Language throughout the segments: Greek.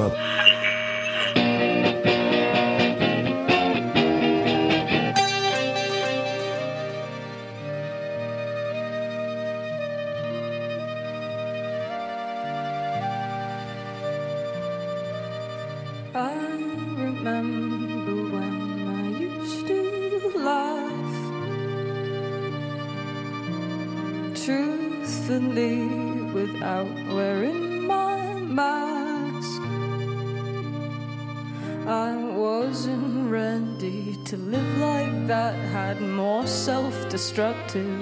club.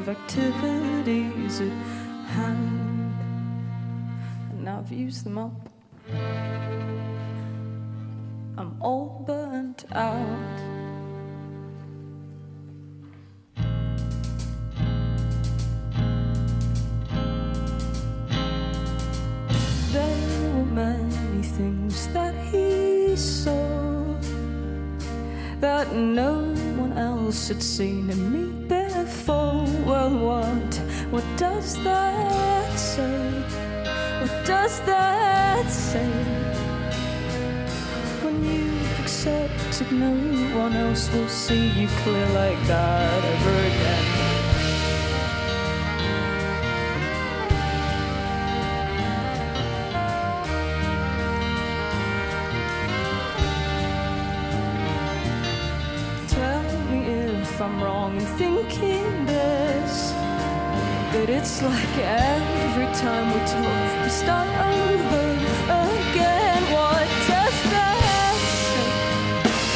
Activities at hand, and now I've used them up. I'm all burnt out. There were many things that he saw that no one else had seen in me does that say? What does that say? When you've accepted no one else will see you clear like that ever again. Tell me if I'm wrong in thinking this. But it's like every time we talk, we start over again. What does that say?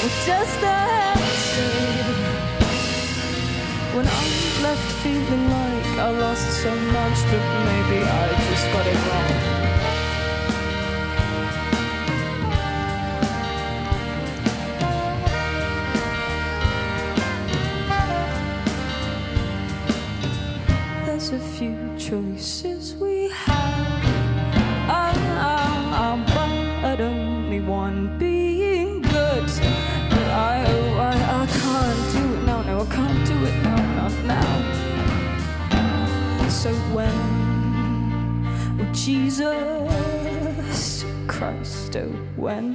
What does that say? When I'm left feeling like I lost so much, but maybe I just got it wrong. Choices we have. I, I, I'm but only one being good. But I, oh, I, I can't do it now. No, I can't do it now. Not now. So when, oh Jesus Christ, oh when.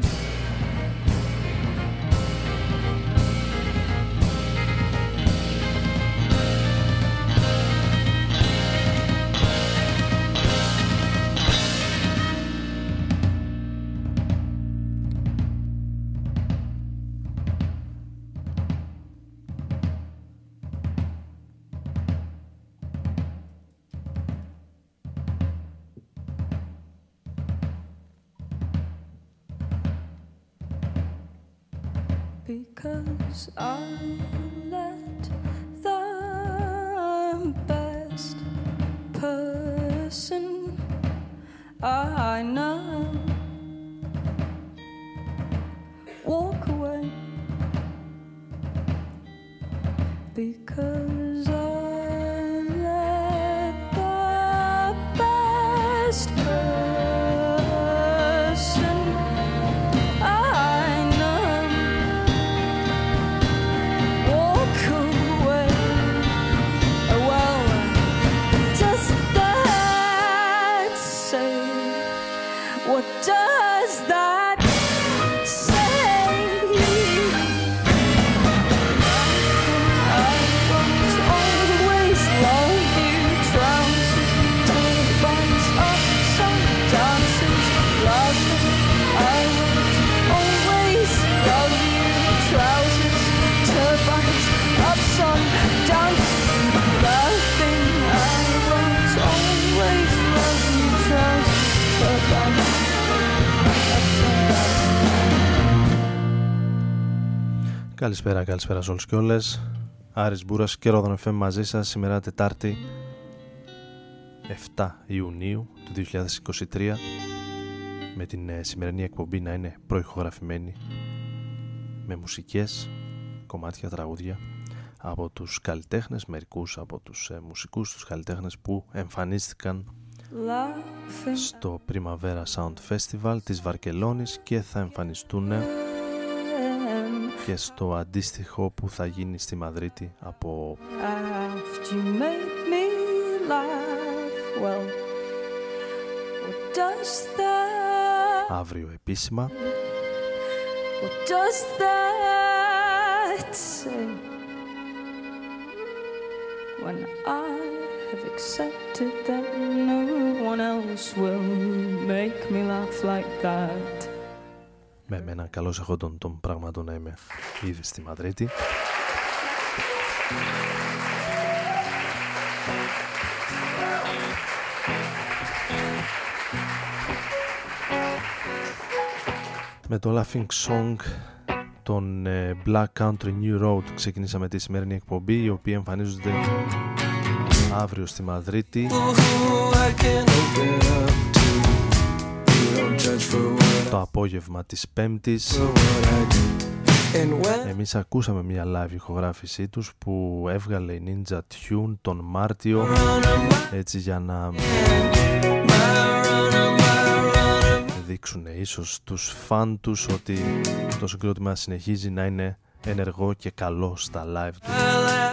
Just. Καλησπέρα, καλησπέρα σε όλους και όλες. Άρης Μπούρας και Ρόδον FM μαζί σας σήμερα Τετάρτη 7 Ιουνίου του 2023 με την ε, σημερινή εκπομπή να είναι προηχογραφημένη με μουσικές, κομμάτια, τραγούδια από τους καλλιτέχνες, μερικούς από τους ε, μουσικούς, τους καλλιτέχνες που εμφανίστηκαν στο Primavera Sound Festival της Βαρκελόνης και θα εμφανιστούν και στο αντίστοιχο που θα γίνει στη Μαδρίτη από Αύριο επίσημα. What does that say? When I have accepted that no one else will make me laugh like that. Με εμένα καλώς έχω τον, τον πράγματο να είμαι ήδη στη Μαδρίτη. Με το Laughing Song των ε, Black Country New Road ξεκινήσαμε τη σημερινή εκπομπή οι οποίοι εμφανίζονται αύριο στη Μαδρίτη το απόγευμα της Πέμπτης. Εμείς ακούσαμε μια live ηχογράφησή τους που έβγαλε η Ninja Tune τον Μάρτιο έτσι για να δείξουν ίσως τους φαν τους ότι το συγκρότημα συνεχίζει να είναι ενεργό και καλό στα live του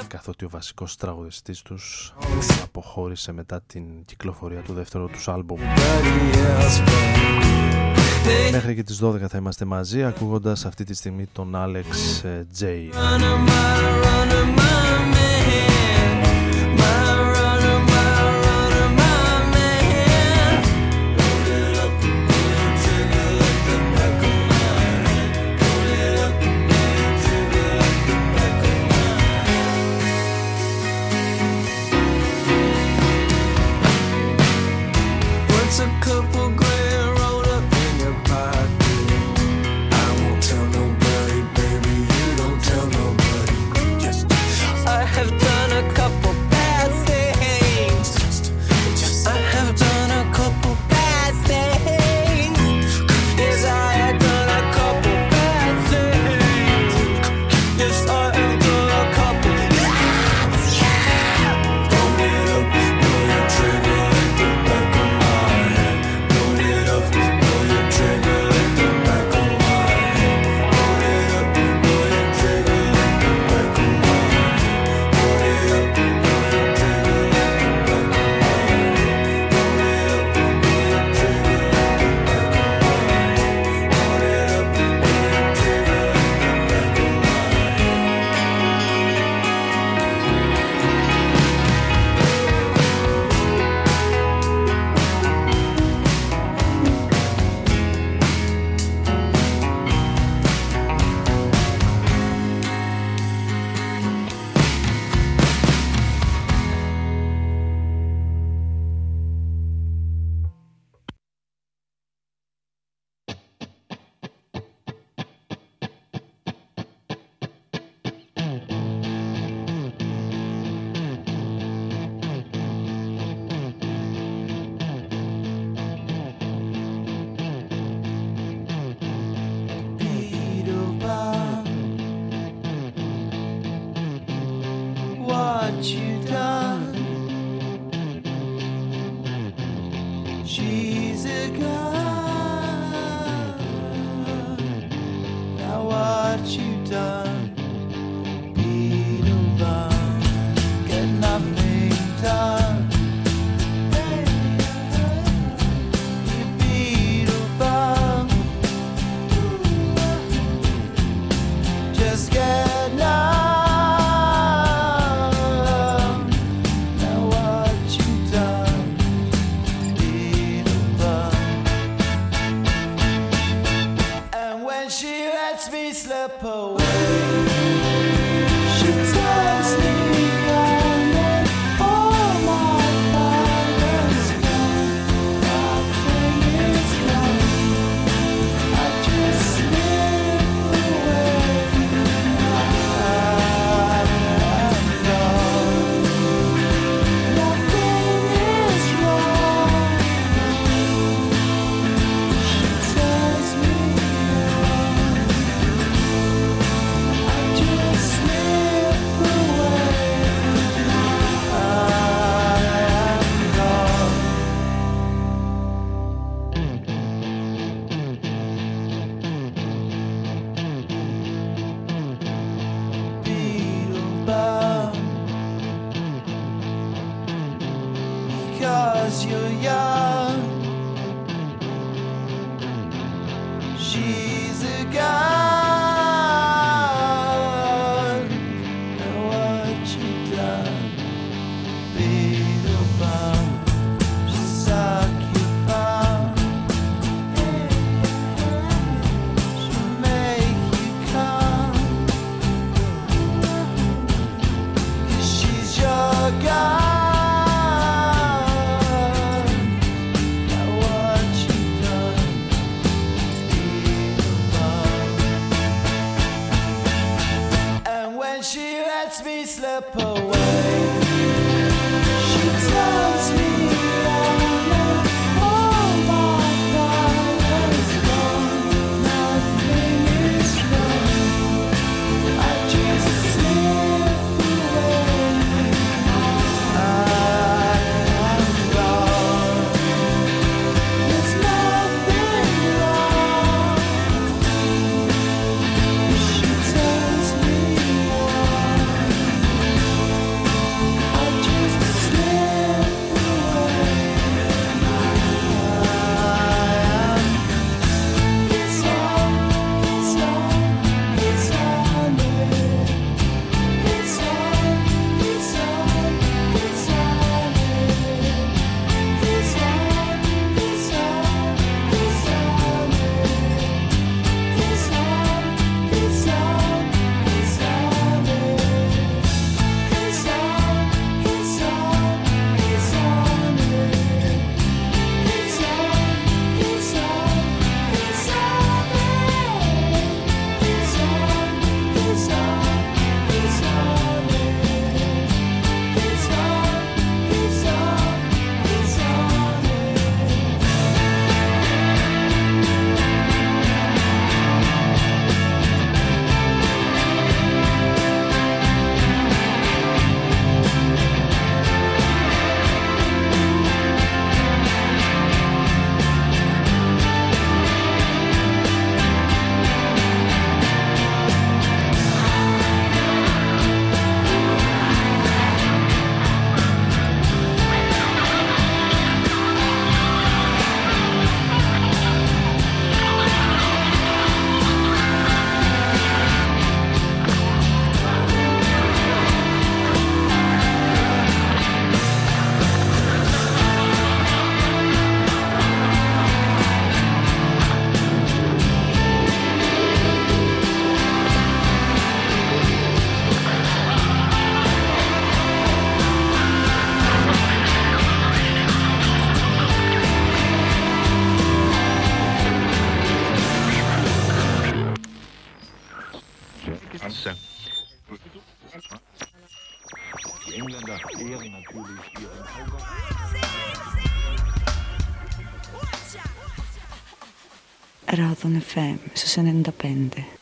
καθότι ο βασικός τραγουδιστής τους αποχώρησε μετά την κυκλοφορία του δεύτερου τους άλμπουμ Μέχρι και τις 12 θα είμαστε μαζί ακούγοντας αυτή τη στιγμή τον Alex J. Radon FM su 95.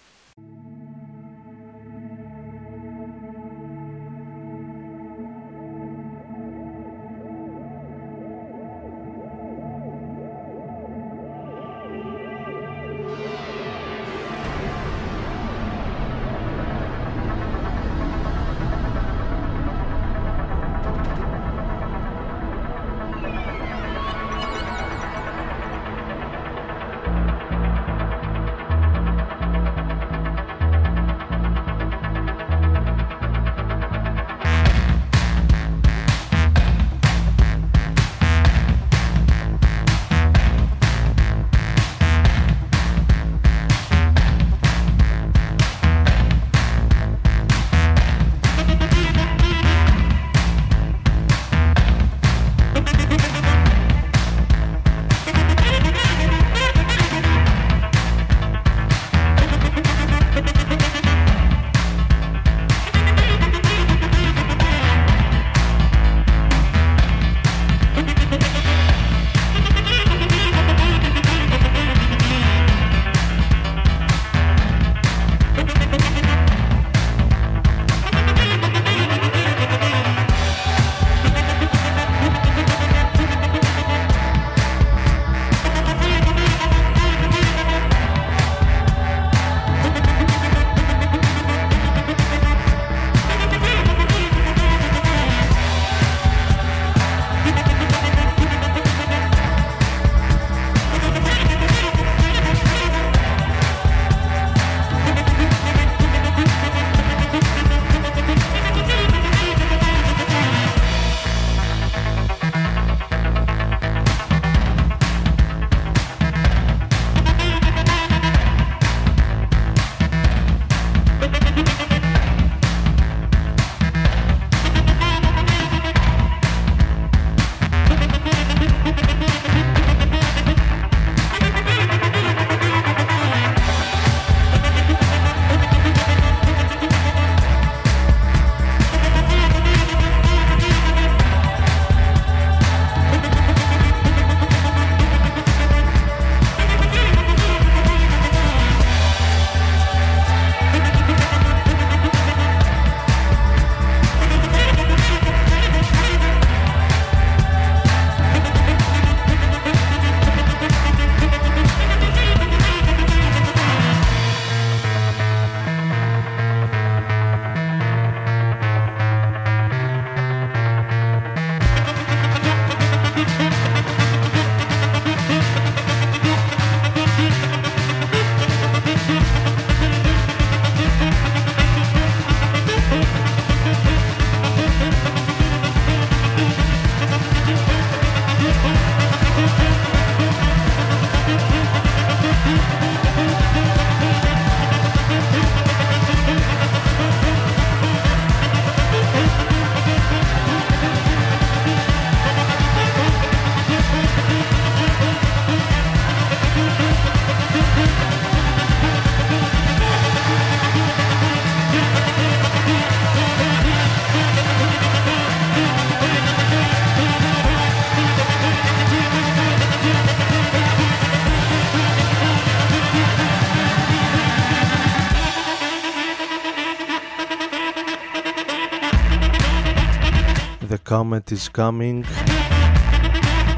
Comet is Coming.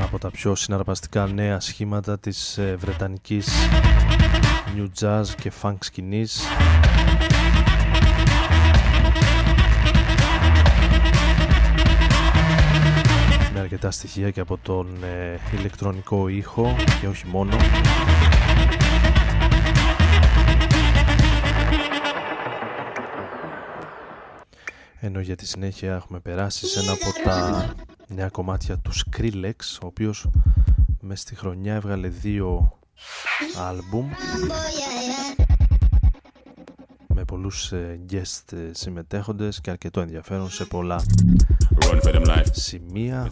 Από τα πιο συναρπαστικά νέα σχήματα της ε, βρετανικής New Jazz και Funk σκηνής. Με αρκετά στοιχεία και από τον ε, ηλεκτρονικό ήχο και όχι μόνο ενώ για τη συνέχεια έχουμε περάσει σε ένα από τα νέα κομμάτια του Skrillex ο οποίος μες στη χρονιά έβγαλε δύο άλμπουμ με πολλούς ε, guest ε, συμμετέχοντες και αρκετό ενδιαφέρον σε πολλά σημεία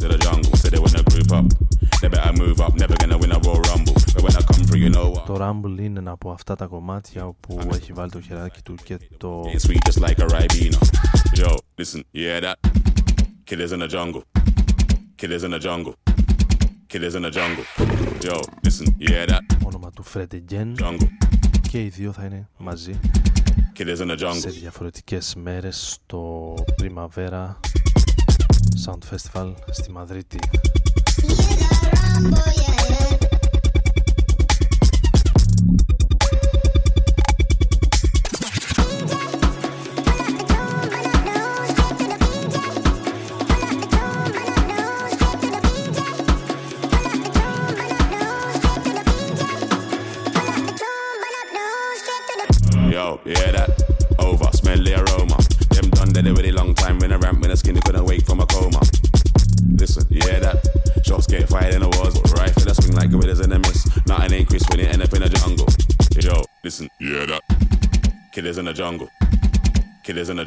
το Rumble είναι ένα από αυτά τα κομμάτια όπου έχει βάλει το χεράκι του και το Yo, listen, you hear that? Killers in the jungle. Killers in the jungle. Killers in the jungle. Yo, listen, you hear that? Όνομα του Fred Again. Jungle. Και οι δύο θα είναι μαζί Killers in the jungle. σε διαφορετικές μέρες στο Primavera Sound Festival στη Μαδρίτη. Yeah, Rambo, yeah, yeah. yeah,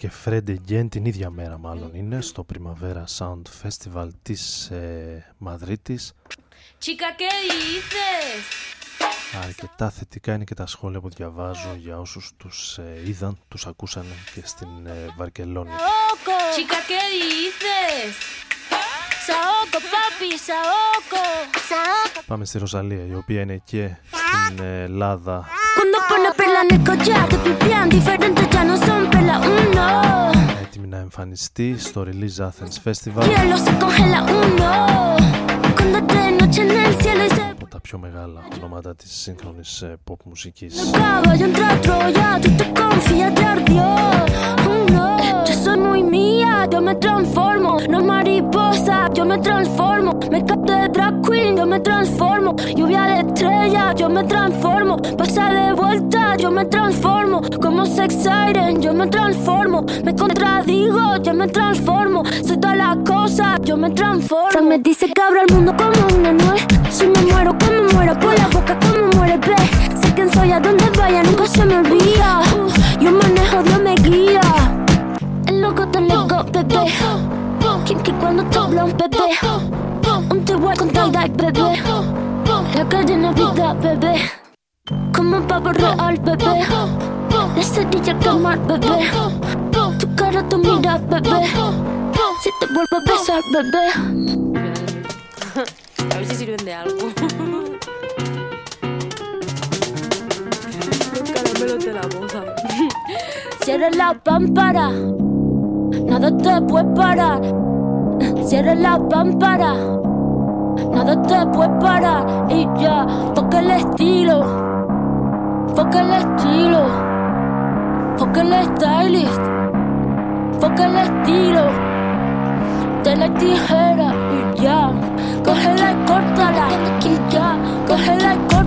Και Fred Again την ίδια μέρα μάλλον είναι στο Primavera Sound Festival της ε, Μαδρίτης. Chica, ¿qué dices? Αρκετά θετικά είναι και τα σχόλια που διαβάζω για όσους τους ε, είδαν, τους ακούσαν και στην ε, Βαρκελόνη. Chica, ¿qué dices? Πάμε στη Ρωσαλία η οποία είναι και στην Ελλάδα. Έτοιμη να εμφανιστεί στο 3 Athens Festival πιο μεγάλα ονόματα της σύγχρονης pop μουσικής. Caballo entra a Troya, tú te confías, te ardió. Uno, yo soy muy mía, yo me transformo. No mariposa, yo me transformo. Me capto de drag yo me transformo. Lluvia de estrella, yo me transformo. Pasa de vuelta, yo me transformo. Como sex siren, yo me transformo. Me contradigo, yo me transformo. Soy todas las cosas, yo me transformo. Fran me dice que abro el mundo como una nuez. Si me muero, como muero, por la boca como muere, ve. Sé quién soy, a donde vaya, nunca se me olvida. Yo manejo, Dios me guía. El loco te loco, bebé. Kinky cuando te hablan, bebé. Un igual con tie-dye, bebé. La calle Navidad, bebé. Como un pavo real, bebé. La cerilla quemar, bebé. Tu cara, tu mira, bebé. Si te vuelvo a besar, bebé. A ver si sirven de algo. Los de la moza. Cierra la pámpara. Nada te puede parar. Cierra la pámpara. Nada te puede parar. Y ya, toca el estilo. Foca el estilo. Foca el stylist. Foca el estilo. De la tijera y ya. Cógela y córtala. Y ya. Cógela y córtala.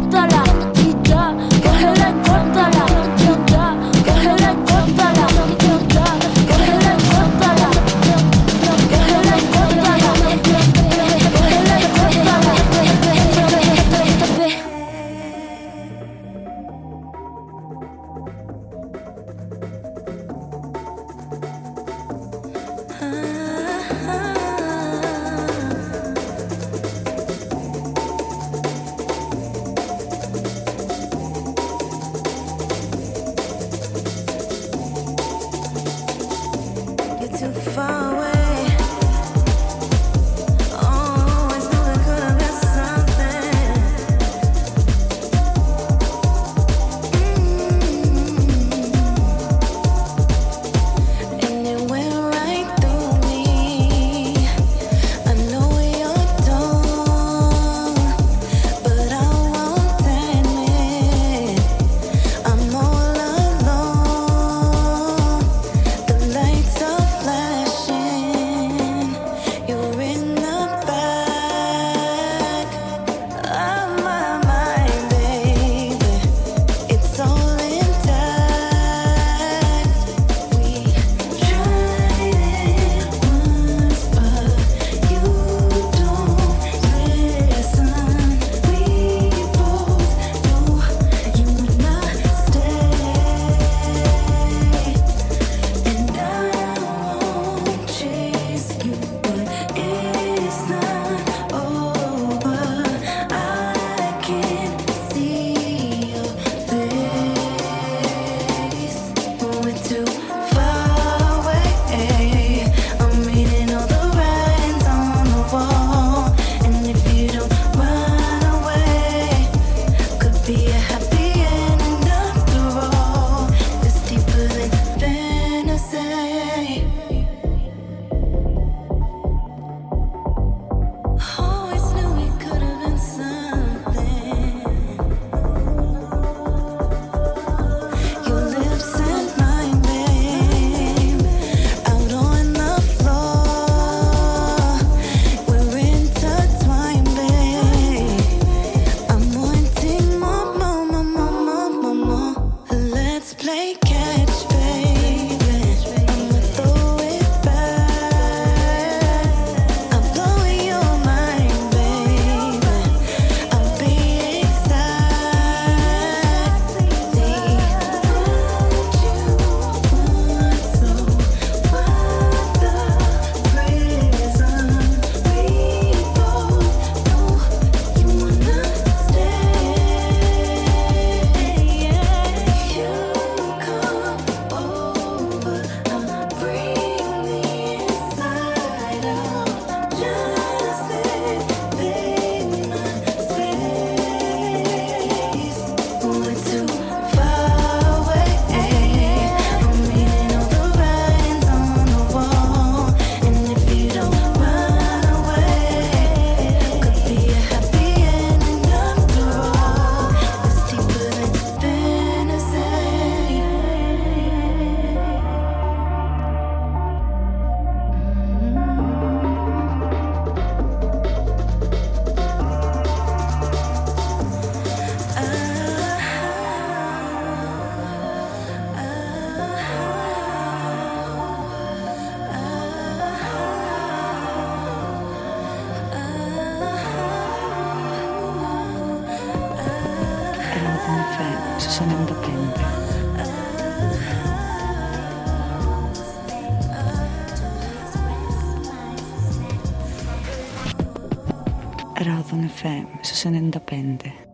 Ράδον FM στους 95.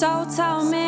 So tell me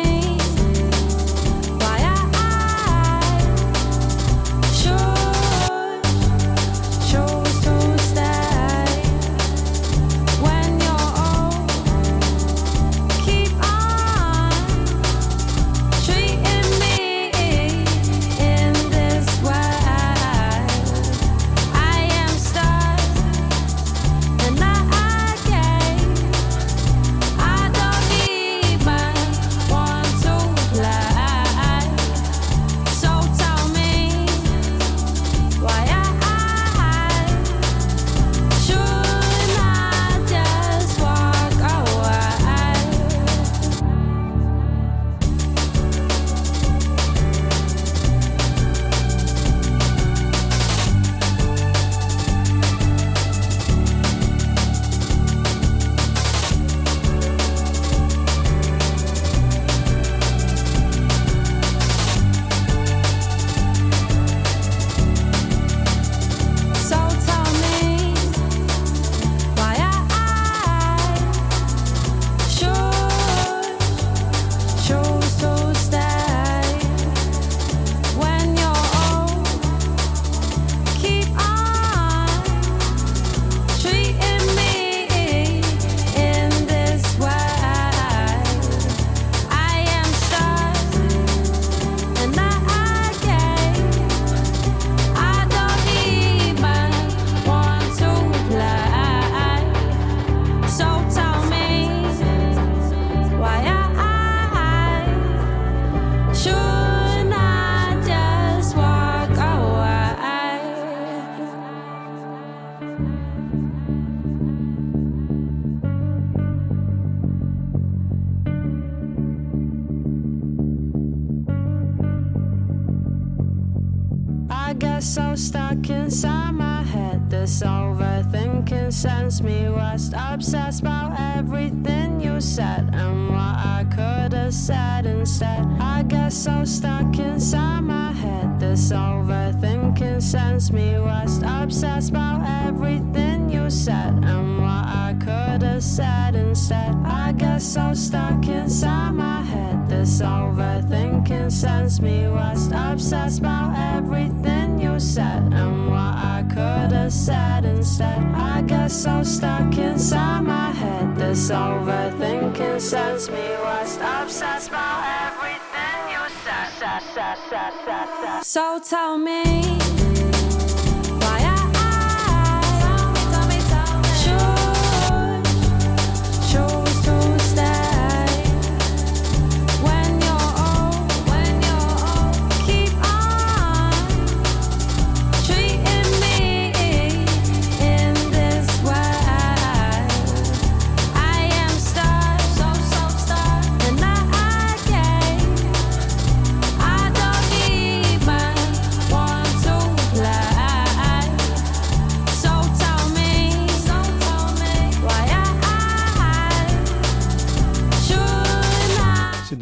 asked me what's obsessed about everything you said and what I could have said instead. I get so stuck inside my head. This overthinking sends me west. Obsessed about everything you said and what I could have said instead. I get so stuck inside my head. This overthinking sends me west. Obsessed about everything said and what I could have said instead. I guess I'm stuck inside my head. This overthinking sends me west, obsessed about everything you said. So tell me.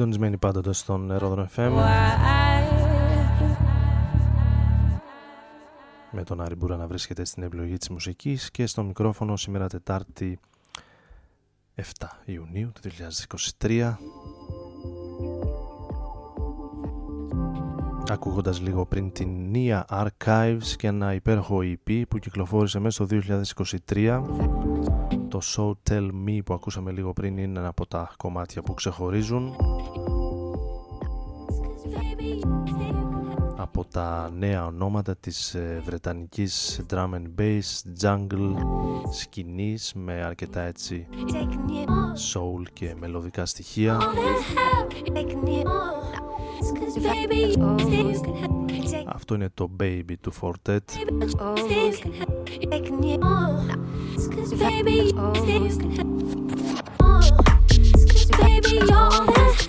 Συντονισμένοι πάντοτε στον Ρόδρο FM με τον Άρη Μπούρα να βρίσκεται στην επιλογή της μουσικής και στο μικρόφωνο σήμερα Τετάρτη 7 Ιουνίου του 2023 ακούγοντας λίγο πριν την Nia Archives και ένα υπέροχο EP που κυκλοφόρησε μέσα στο 2023 το So Tell Me που ακούσαμε λίγο πριν είναι ένα από τα κομμάτια που ξεχωρίζουν. Από τα νέα ονόματα της ε, βρετανικής drum and bass jungle σκηνής με αρκετά έτσι soul και μελωδικά στοιχεία αυτό είναι το Baby του Fortet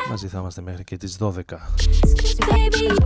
Μαζί θα είμαστε μέχρι και τις 12 Baby,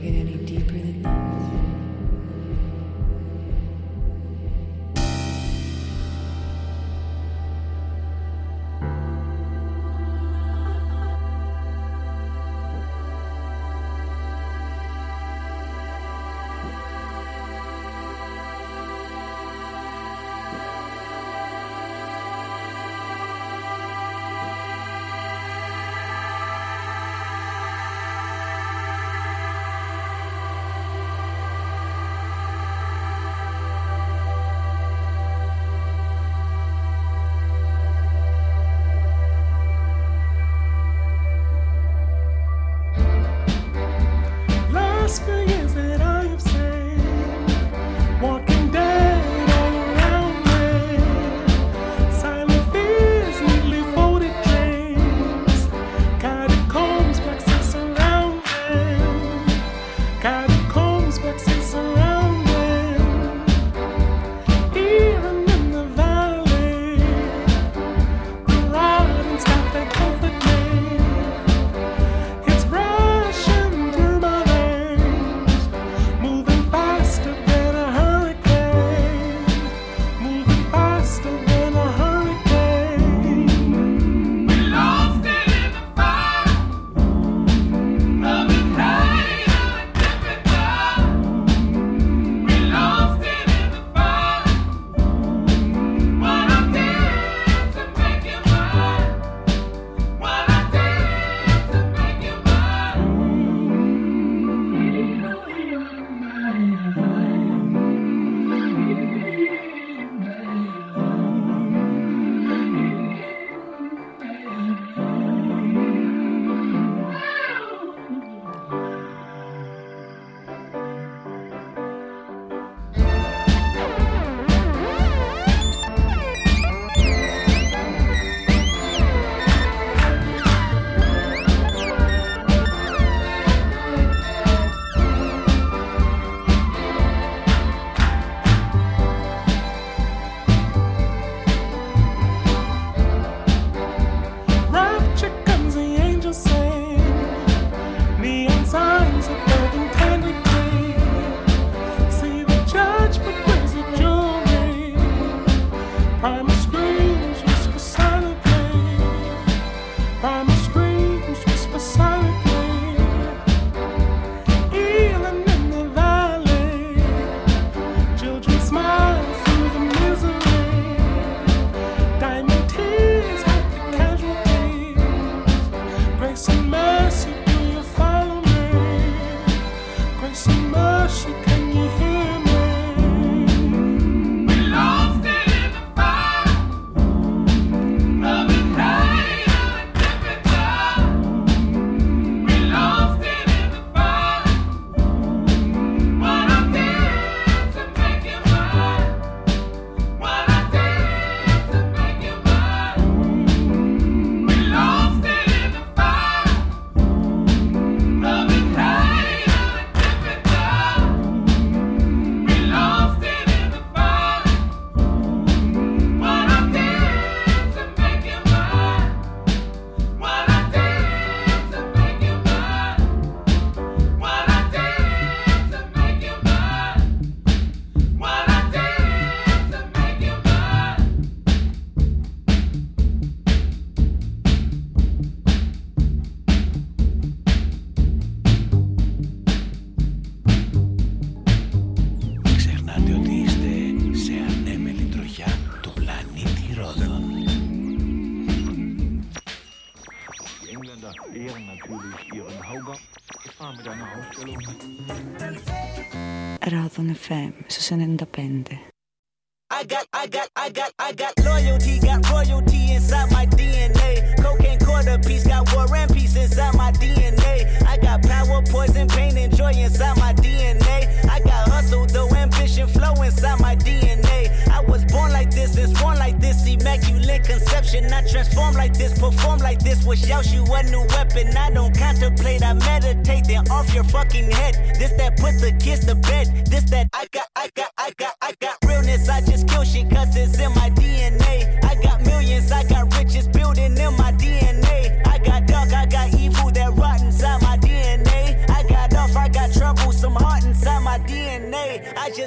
get any deeper than that. susunod depende. I got, I got, I got, I got loyalty, got royalty inside my DNA. Cocaine quarter piece, got war and peace inside my DNA. I got power, poison, pain, and joy inside my DNA. I got hustle, though ambition flow inside my DNA immaculate conception. I transform like this, perform like this, wish out you a new weapon. I don't contemplate, I meditate, then off your fucking head. This that put the kids to bed. This that I got, I got, I got, I got realness. I just kill shit cause it's in my DNA. I got millions, I got riches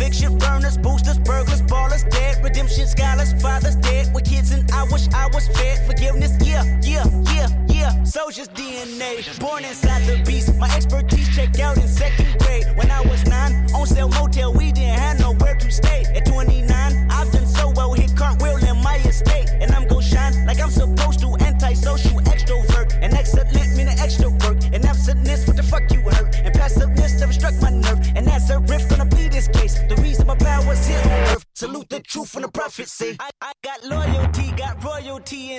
Conviction, burners, boosters, burglars, ballers, dead, redemption, scholars, fathers dead with kids, and I wish I was fed forgiveness. Yeah, yeah, yeah, yeah. Soldier's DNA, born inside the beast. My expertise check out in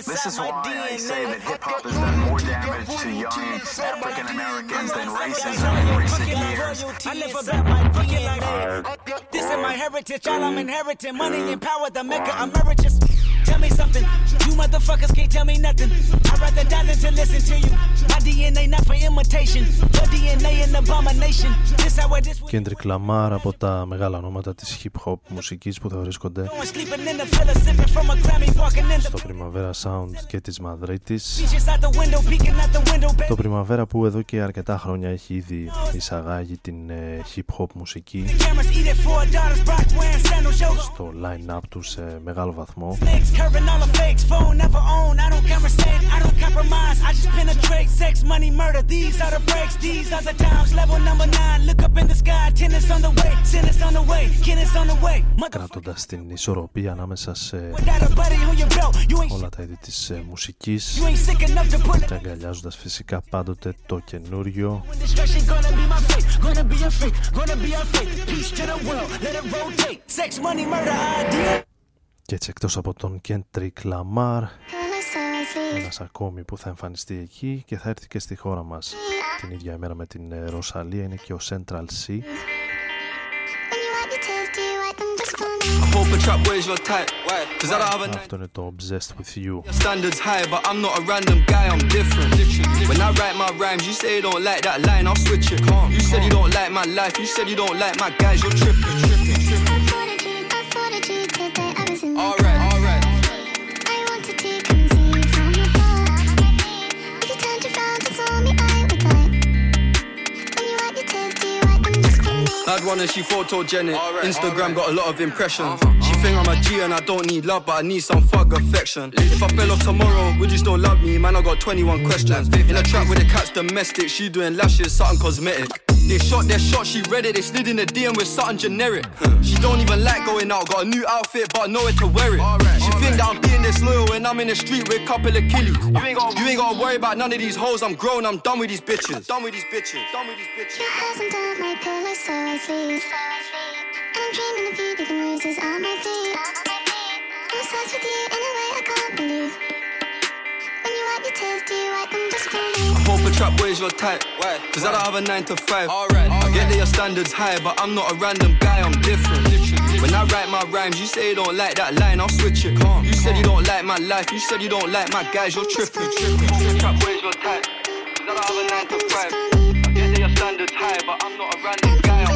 This is my why DNA. I say that hip hop has done more damage to young African Americans than racism in recent years. I live about my DNA. This is my heritage, all I'm inheriting. Money and power, the maker emeritus. Tell me something, you motherfuckers can't tell me nothing. I'd rather die than to listen to you. My DNA not for imitation, your DNA an abomination. This how it is. we- Kendrick Lamar από τα μεγάλα ονόματα της hip hop μουσικής που θα βρίσκονται Going sleeping in the villa, sipping from a Grammy, walking in the στο Primavera Sound και της Μαδρίτης. Το Πριμαβέρα που εδώ και αρκετά χρόνια έχει ήδη εισαγάγει την ε, hip hop μουσική. Στο line-up τους σε μεγάλο βαθμό, κρατώντας την ισορροπία ανάμεσα σε όλα τα ειδικεία της ε, μουσικής you ain't sick enough to pull it. και αγκαλιάζοντας φυσικά πάντοτε το καινούριο When destruction gonna be my fate, gonna be a fate, gonna be a fate. Peace to the world, let it rotate. Sex, money, murder, idea. και έτσι εκτός από τον Kendrick Lamar ένας ακόμη που θα εμφανιστεί εκεί και θα έρθει και στη χώρα μας την ίδια ημέρα με την ε, Ρωσαλία είναι και ο Central C hope a trap where's your type. Cause I don't have a I've done it obsessed with you. Your standards high, but I'm not a random guy, I'm different. When I write my rhymes, you say you don't like that line, I'll switch it. You said you don't like my life, you said you don't like my guys, you're tripping. tripping, tripping. Alright. One and she photogenic. Instagram got a lot of impressions. She think I'm a G and I don't need love, but I need some fuck affection. If I fell off tomorrow, would you still love me? Man, I got 21 questions. In a trap with the cat's domestic, she doing lashes, something cosmetic. They shot their shot, she read it. They slid in the DM with something generic. She don't even like going out. Got a new outfit, but nowhere to wear it. She think that I'm being disloyal when I'm in the street with a couple of killies. You ain't, gotta, you ain't gotta worry about none of these hoes. I'm grown, I'm done with these bitches. Done with these bitches. Done with these bitches. Your hands under my pillow, so I sleep. And I'm dreaming of you, the roses on my feet. I'm obsessed with you in a way I can't believe. I hope a trap boy is your type. Why? Cause I don't have a 9 to 5. I get that your standards high, but I'm not a random guy, I'm different. When I write my rhymes, you say you don't like that line, I'll switch it. You said you don't like my life, you said you don't like my guys, you're tripping. Trap boy is your type. Cause I don't have a 9 to 5. I get that your standards high, but I'm not a random guy, I'm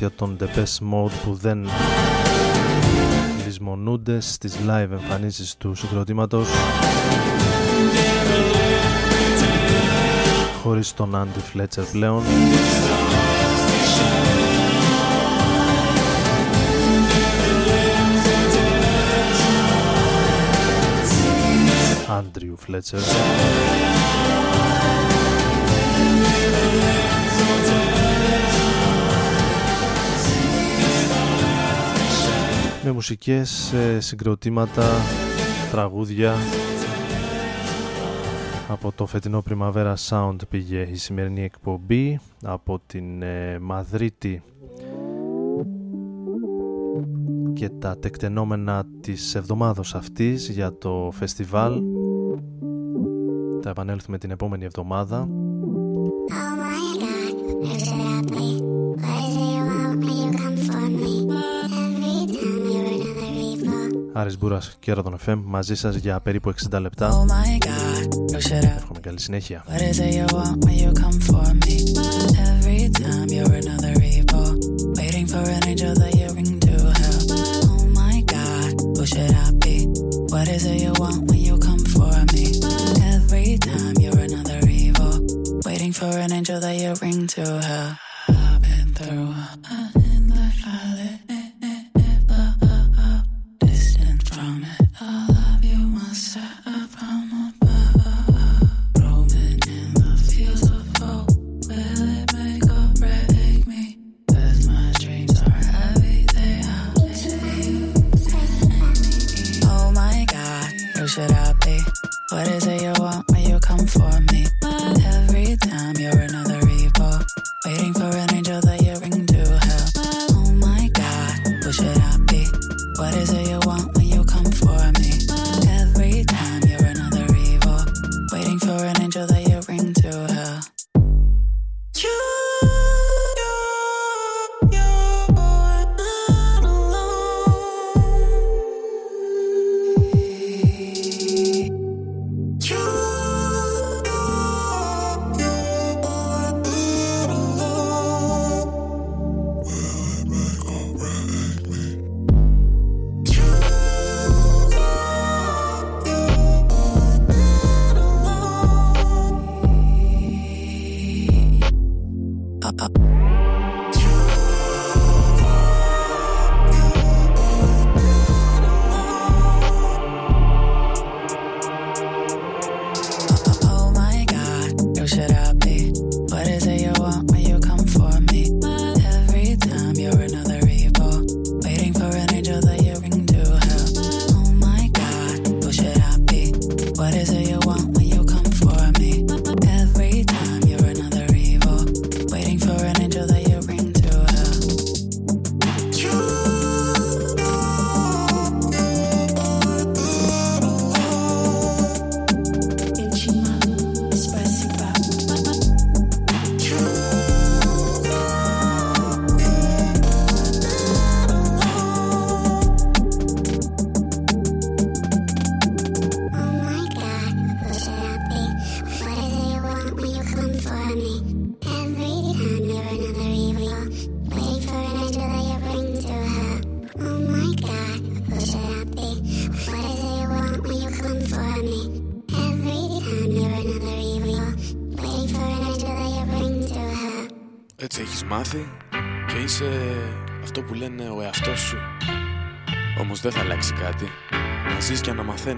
κομμάτια των best Mode που δεν λησμονούνται στις live εμφανίσεις του συγκροτήματος. Χωρίς τον Andy Fletcher πλέον. Andrew Fletcher. με μουσικές, ε, συγκροτήματα, τραγούδια. Από το φετινό Primavera Sound πήγε η σημερινή εκπομπή από την ε, Μαδρίτη. Και τα τεκτενόμενα της εβδομάδος αυτής για το φεστιβάλ. Θα επανέλθουμε την επόμενη εβδομάδα. Oh my Άρης Μπούρας και τον FM μαζί σας για περίπου 60 λεπτά. Oh Εύχομαι καλή συνέχεια.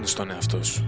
στον εαυτό σου.